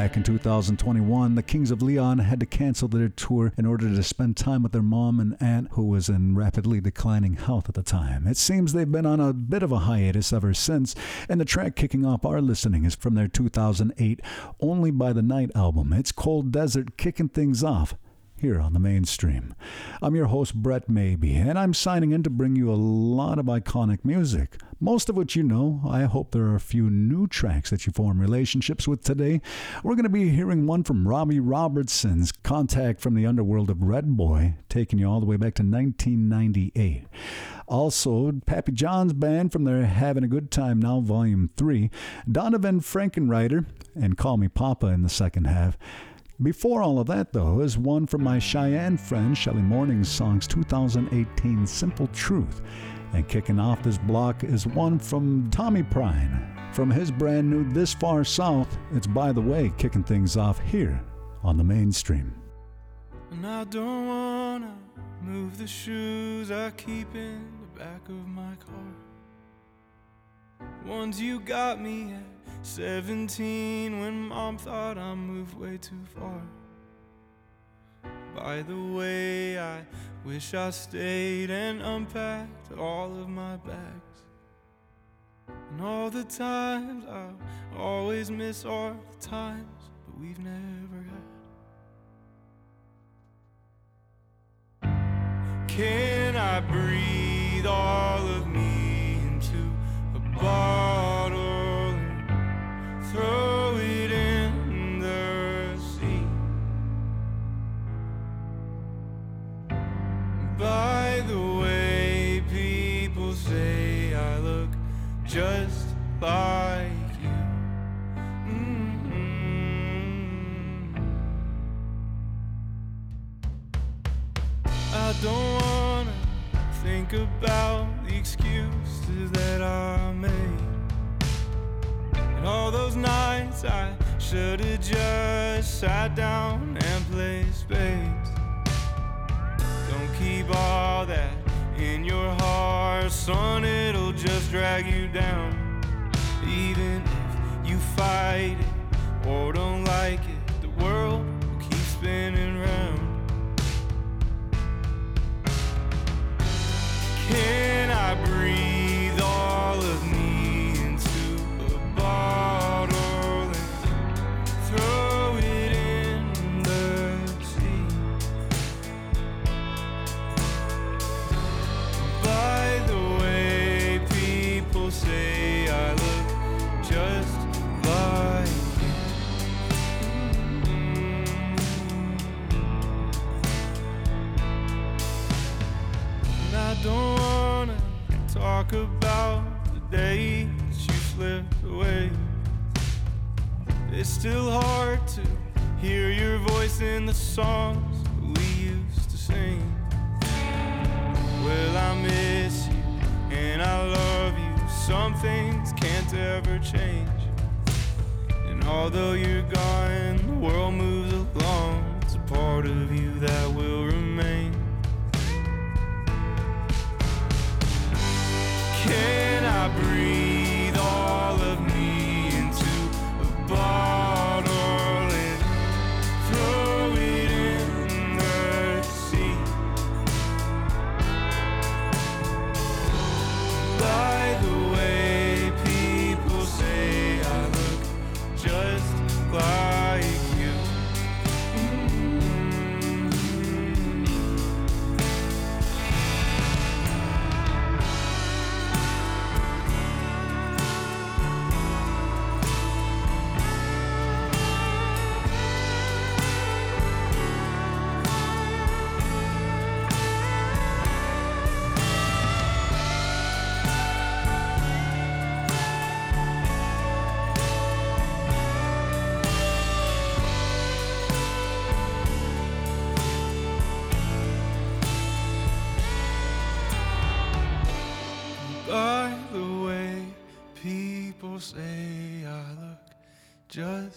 Back in 2021, the Kings of Leon had to cancel their tour in order to spend time with their mom and aunt, who was in rapidly declining health at the time. It seems they've been on a bit of a hiatus ever since, and the track kicking off our listening is from their 2008 Only by the Night album. It's Cold Desert kicking things off here on the mainstream. I'm your host, Brett Maybe, and I'm signing in to bring you a lot of iconic music. Most of which you know. I hope there are a few new tracks that you form relationships with today. We're going to be hearing one from Robbie Robertson's Contact from the Underworld of Redboy, taking you all the way back to 1998. Also, Pappy John's band from their Having a Good Time Now Volume 3, Donavon Frankenreiter, and Call Me Papa in the second half. Before all of that, though, is one from my Cheyenne friend Shelley Morningsong's 2018 Simple Truth. And kicking off this block is one from Tommy Prine. From his brand new This Far South, it's by the way kicking things off here on the mainstream. And I don't wanna move the shoes I keep in the back of my car. Ones you got me at 17 when mom thought I moved way too far. By the way, I wish I stayed and unpacked all of my bags. And all the times I'll always miss all the times, but we've never had. Can I breathe all of me into a and throw it in the sea? By the way, just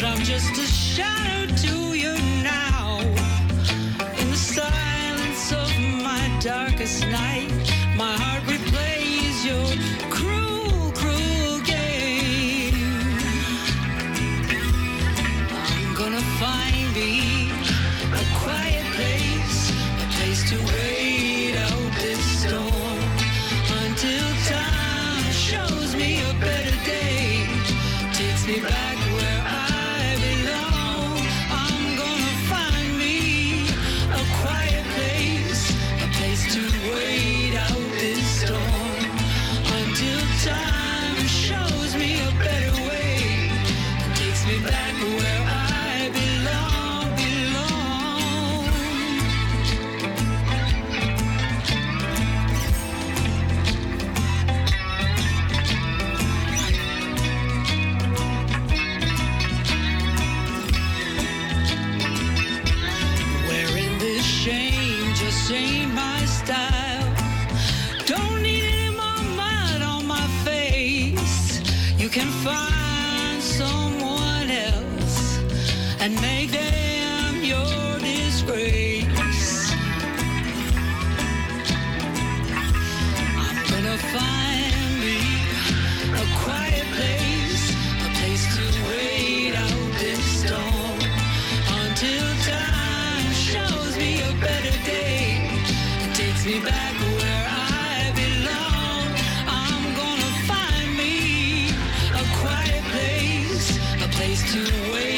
but I'm just a shadow to you now. In the silence of my darkest night. to wait.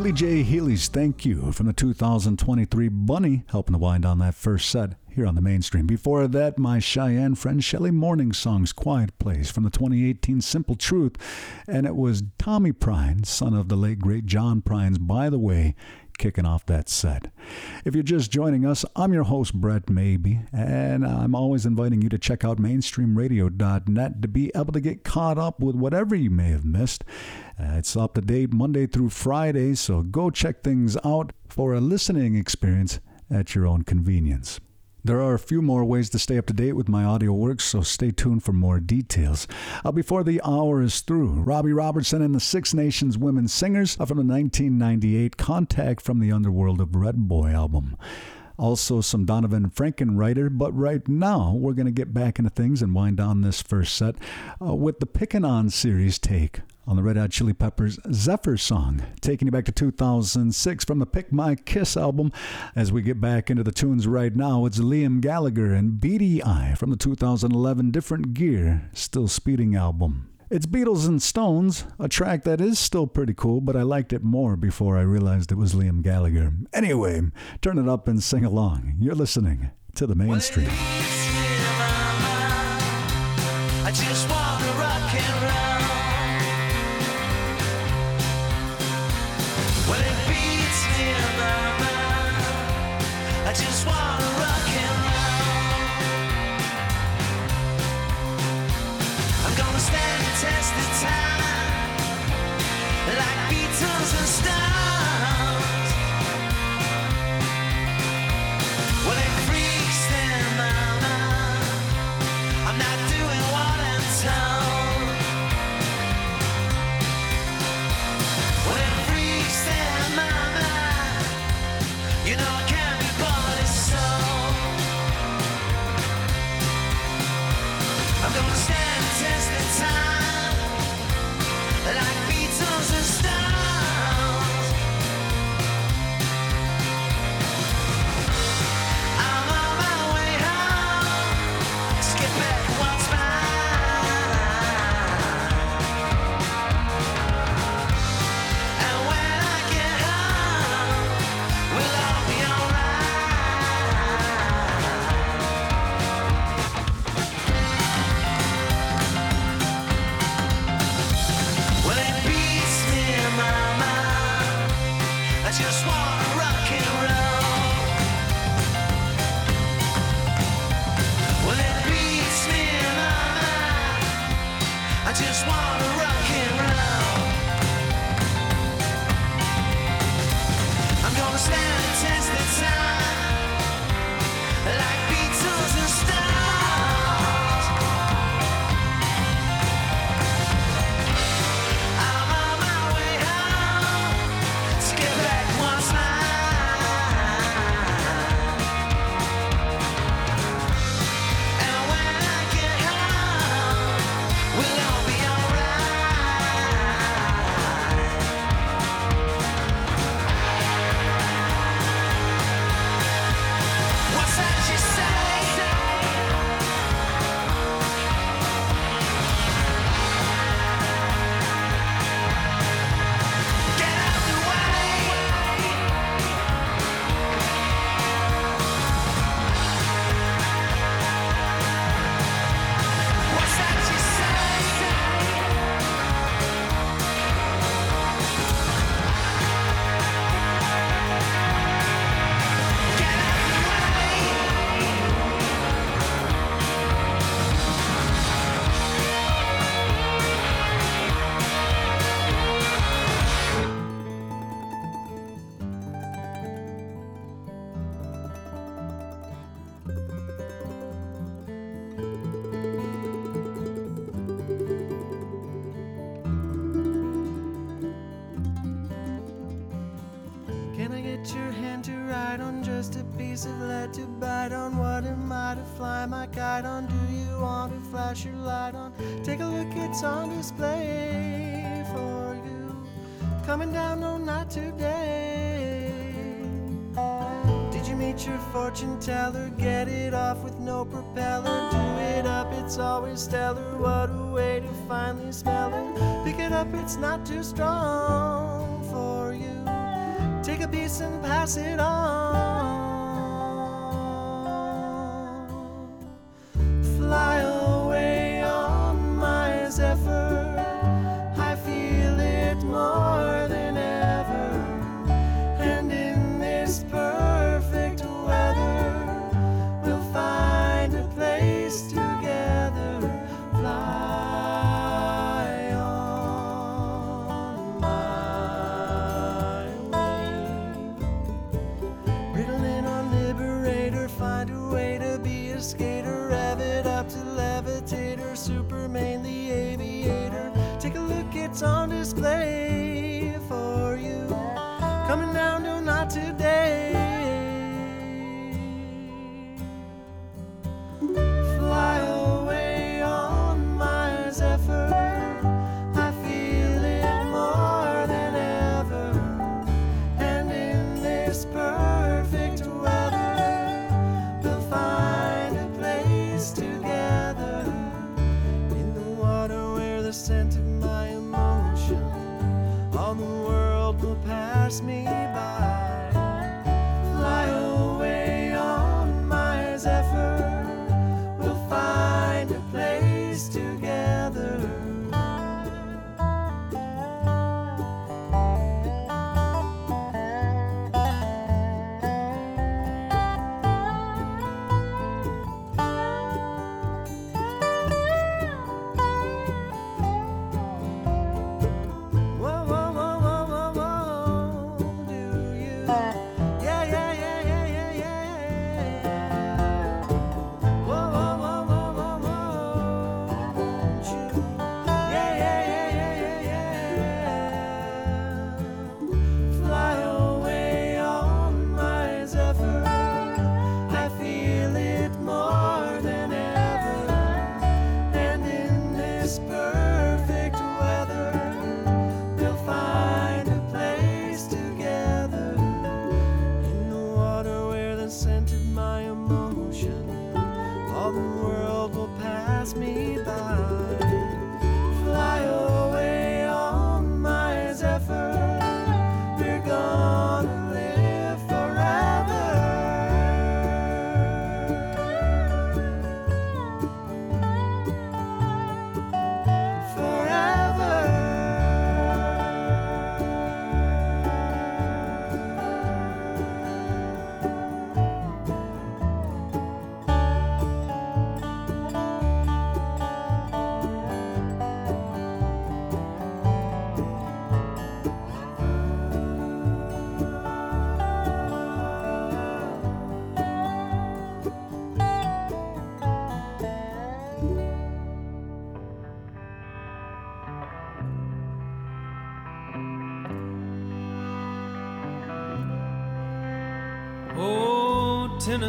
Willie J. Healey's Thank You from the 2023 Bunny, helping to wind down that first set here on the mainstream. Before that, my Cheyenne friend Shelley Morningsong's Quiet Place from the 2018 Simple Truth, and it was Tommy Prine, son of the late great John Prines, by the way, kicking off that set. If you're just joining us, I'm your host, Brett Maybe, and I'm always inviting you to check out mainstreamradio.net to be able to get caught up with whatever you may have missed. Uh, it's up to date Monday through Friday, so go check things out for a listening experience at your own convenience. There are a few more ways to stay up to date with my audio works, so stay tuned for more details. Uh, before the hour is through, Robbie Robertson and the Six Nations Women Singers are from the 1998 Contact from the Underworld of Redboy album. Also, some Donavon Frankenreiter, but right now we're going to get back into things and wind down this first set uh, with the Pickin' On series take on the Red Hot Chili Peppers Zephyr song, taking you back to 2006 from the Pick My Kiss album. As we get back into the tunes right now, it's Liam Gallagher and Beady Eye from the 2011 Different Gear Still Speeding album. It's Beatles and Stones, a track that is still pretty cool, but I liked it more before I realized it was Liam Gallagher. Anyway, turn it up and sing along. You're listening to the mainstream. Gonna stand the test of time, like Beatles and Stones.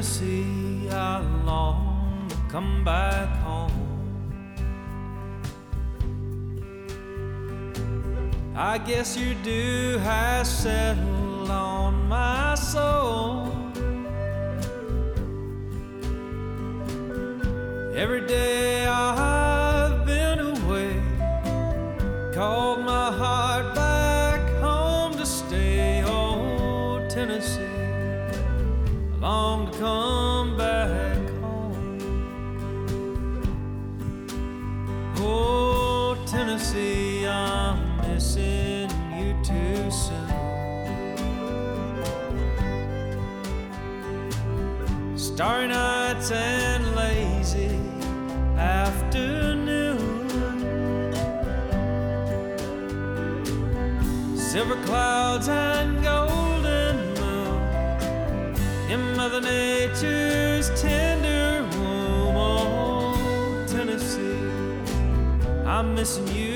Tennessee, I long to come back home. I guess you do has settled Tennessee, I'm missing you too soon. Starry nights and lazy afternoon. Silver clouds and golden moon in Mother Nature's I'm missing you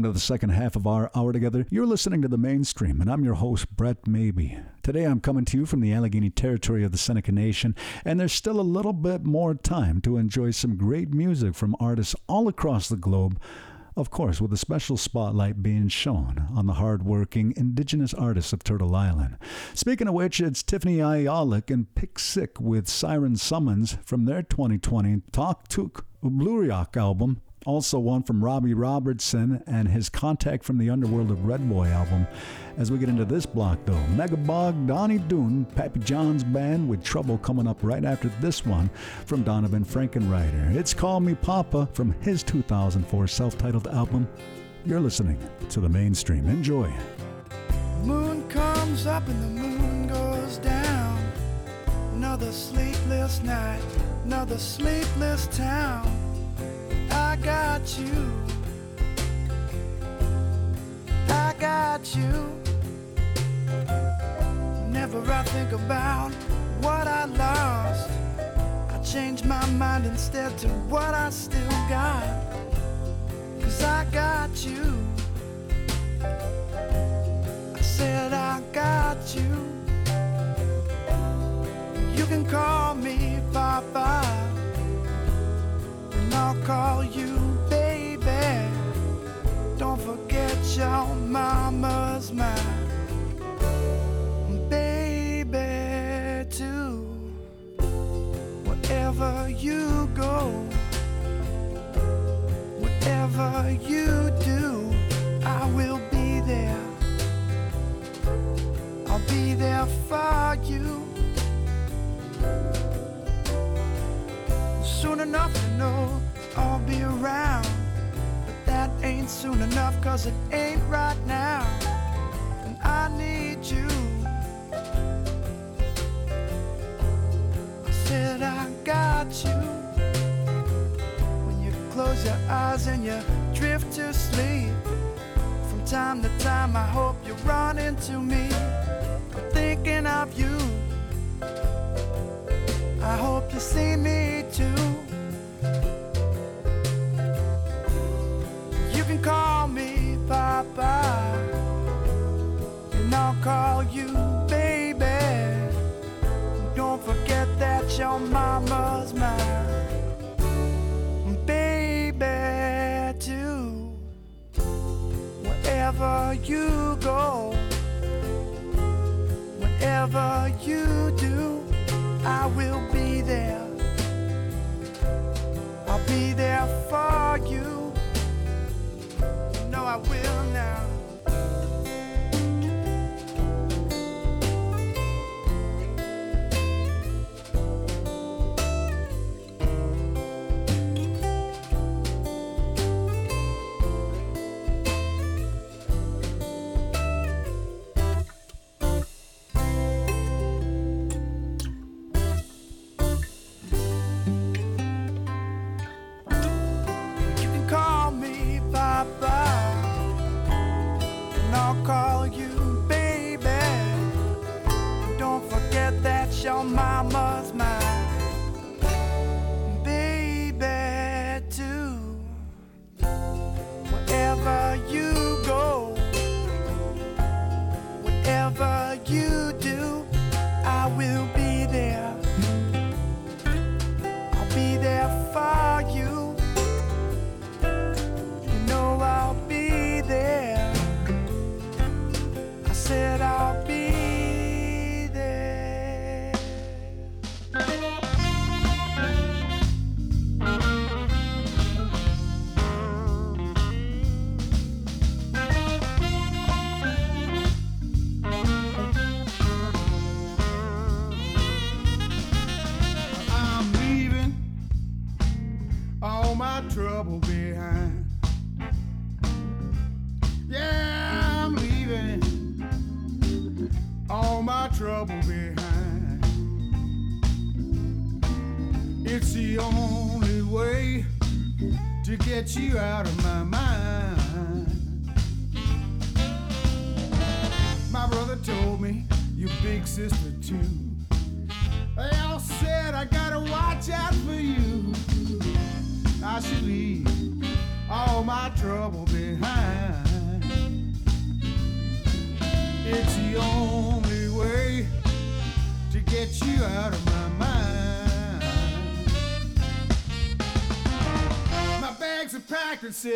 Welcome to the second half of our hour together. You're listening to the mainstream, and I'm your host, Brett Maybe. Today I'm coming to you from the Allegheny territory of the Seneca Nation, and there's still a little bit more time to enjoy some great music from artists all across the globe. Of course, with a special spotlight being shown on the hardworking indigenous artists of Turtle Island. Speaking of which, it's Tiffany Ayalik and PIQSIQ with Siren Summons from their 2020 Talk Took Bluriok album. Also, one from Robbie Robertson and his Contact from the Underworld of Redboy album. As we get into this block, though, Megabog, Bonny Doon, Pappy John's band with Trouble coming up right after this one from Donavon Frankenreiter. It's Call Me Papa from his 2004 self titled album. You're listening to the mainstream. Enjoy. Moon comes up and the moon goes down. Another sleepless night, another sleepless town got you. I got you. Whenever I think about what I lost, I change my mind instead to what I still got. Cause I got you. I said, I got you. You can call me Papa you baby. Don't forget your mama's mind. Baby, too. Wherever you go, whatever you do, I will be there. I'll be there for you. Soon enough to know I'll be around. But that ain't soon enough, cause it ain't right now. And I need you. I said I got you. When you close your eyes and you drift to sleep. From time to time, I hope you run into me. I'm thinking of you. You out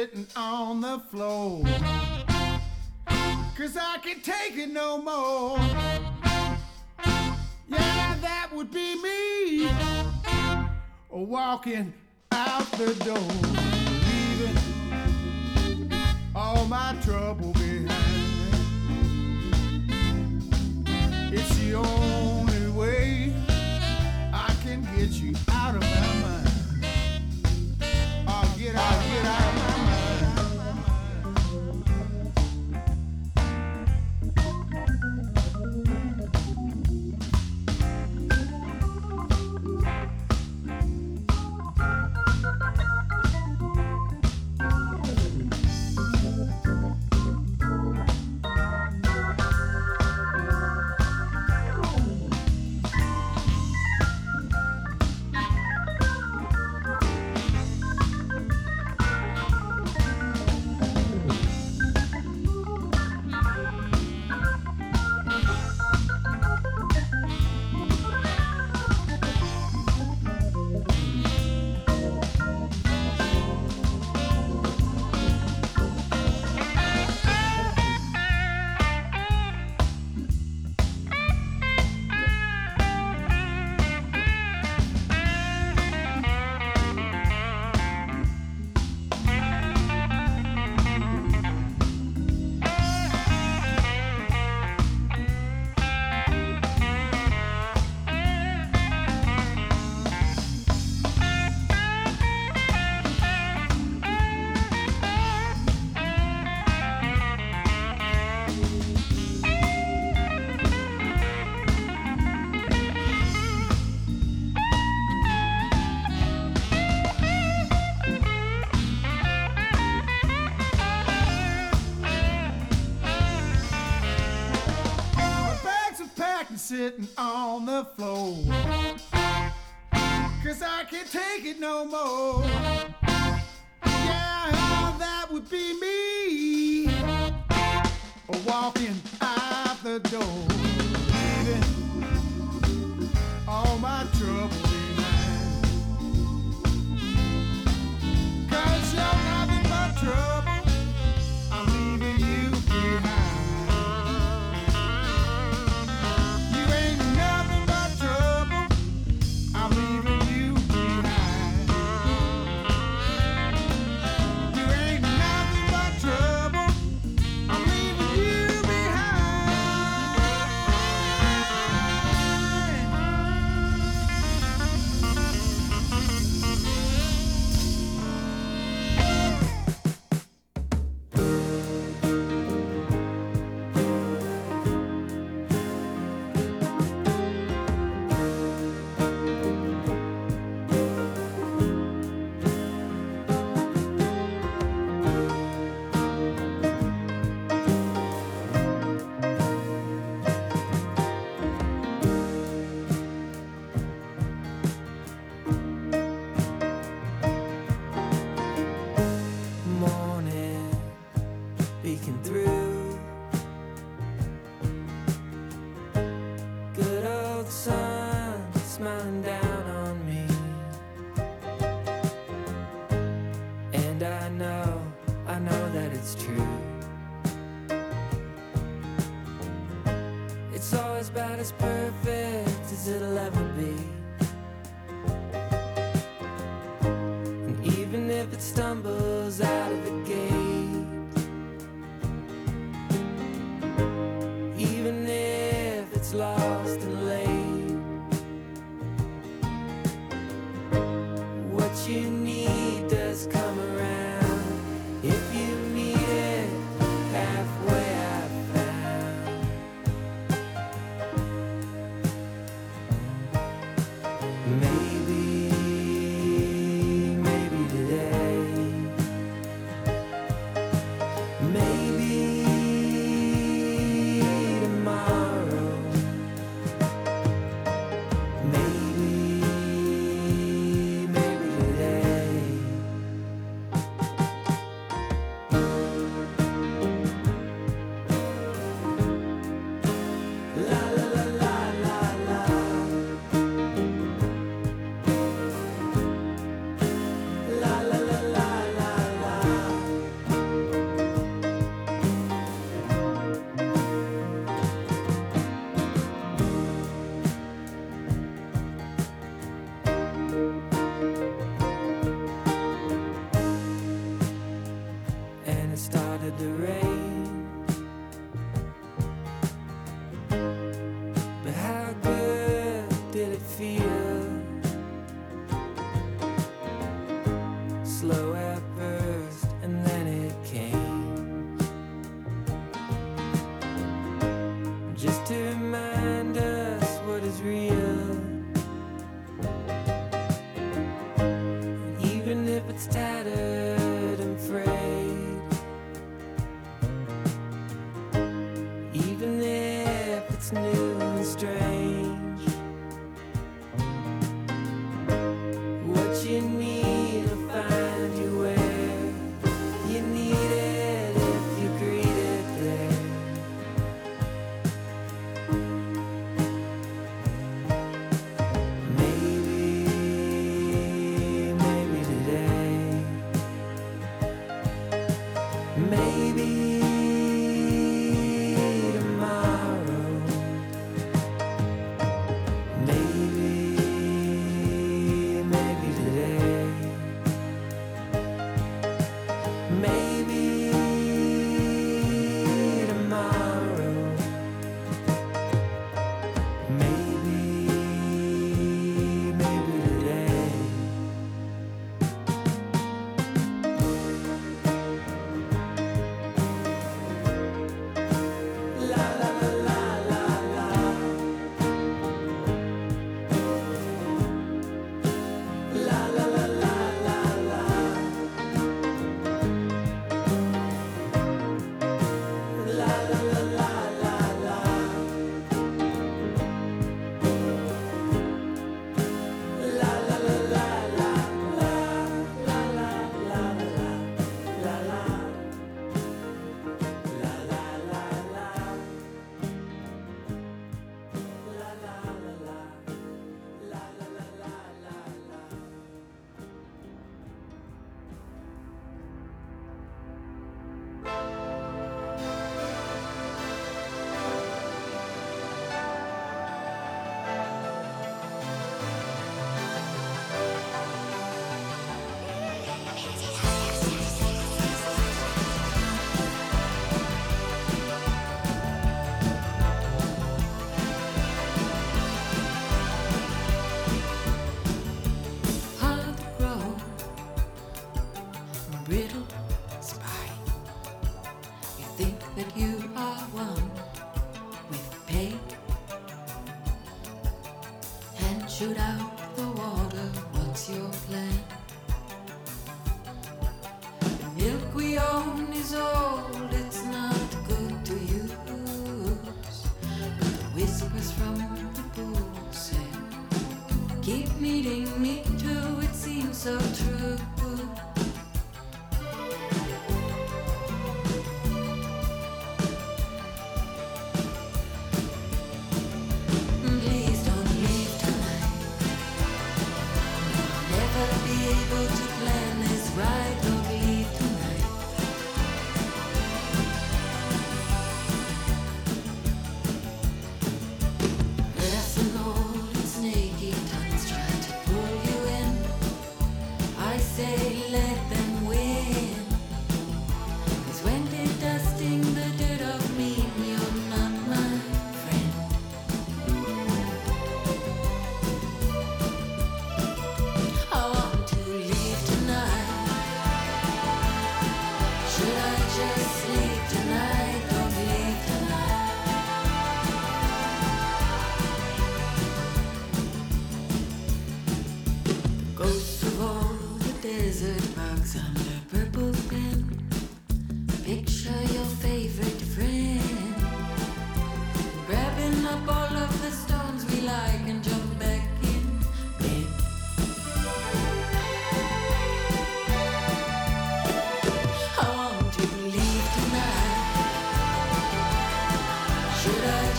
sitting on the floor. Cause I can't take it no more. Yeah, that would be me. Walking out the door, leaving all my trouble behind. It's the only way I can get you out of my mind. I'll get out, get out sitting on the floor. Cause I can't take it no more. That you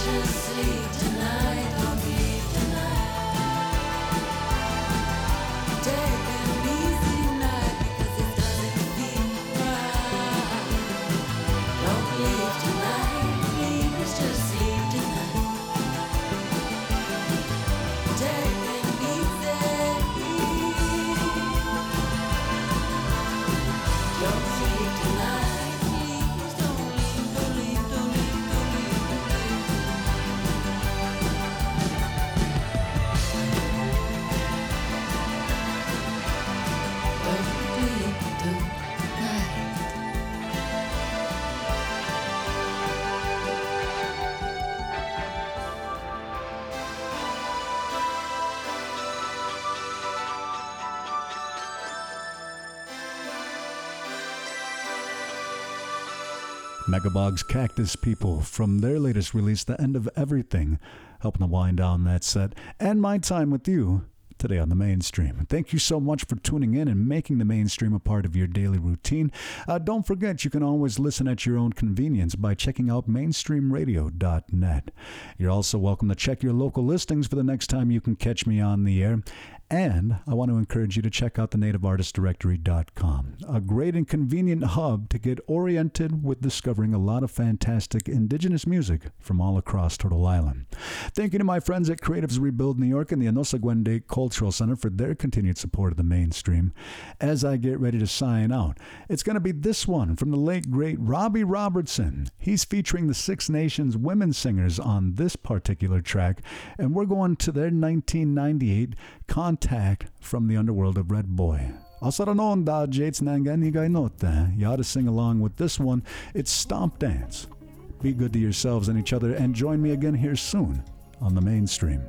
Just leave tonight? Mega Bog's Cactus People from their latest release, The End of Everything, helping to wind down that set, and my time with you today on the mainstream. Thank you so much for tuning in and making the mainstream a part of your daily routine. Uh, don't forget, you can always listen at your own convenience by checking out mainstreamradio.net. You're also welcome to check your local listings for the next time you can catch me on the air. And I want to encourage you to check out the nativeartistdirectory.com, a great and convenient hub to get oriented with discovering a lot of fantastic indigenous music from all across Turtle Island. Thank you to my friends at Creatives Rebuild New York and the Anosagwende Cultural Center for their continued support of the mainstream. As I get ready to sign out, it's going to be this one from the late, great Robbie Robertson. He's featuring the Six Nations women singers on this particular track, and we're going to their 1998 Contact from the Underworld of Redboy. Asaranon da Jates Nanganigai Note. You ought to sing along with this one. It's Stomp Dance. Be good to yourselves and each other, and join me again here soon on the mainstream.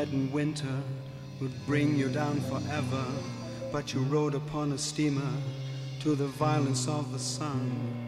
Leaden winter would bring you down forever, but you rode upon a steamer to the violence of the sun.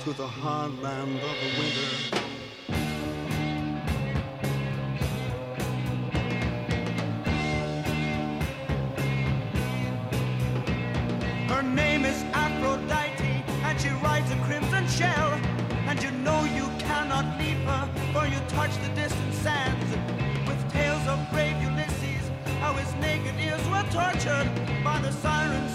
To the hard land of the winter. Her name is Aphrodite, and she rides a crimson shell. And you know you cannot leave her, for you touch the distant sands. With tales of brave Ulysses, how his naked ears were tortured by the sirens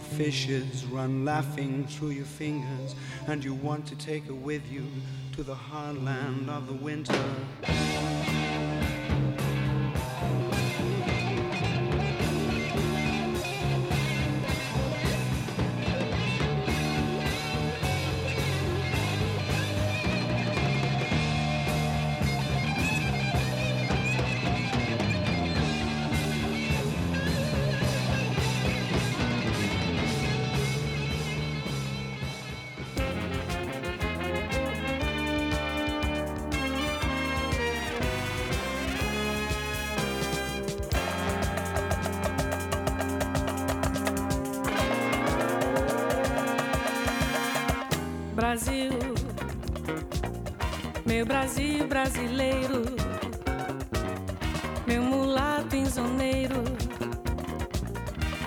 fishes run laughing through your fingers, and you want to take her with you to the hard land of the winter. Brasileiro, meu mulato insoneiro,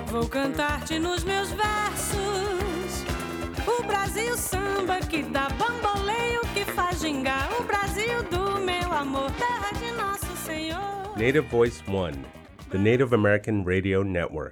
vou cantar-te nos meus versos. O Brasil samba que dá bamboleio, que faz gingar. O Brasil do meu amor, terra de nosso Senhor. Native Voice One, the Native American Radio Network.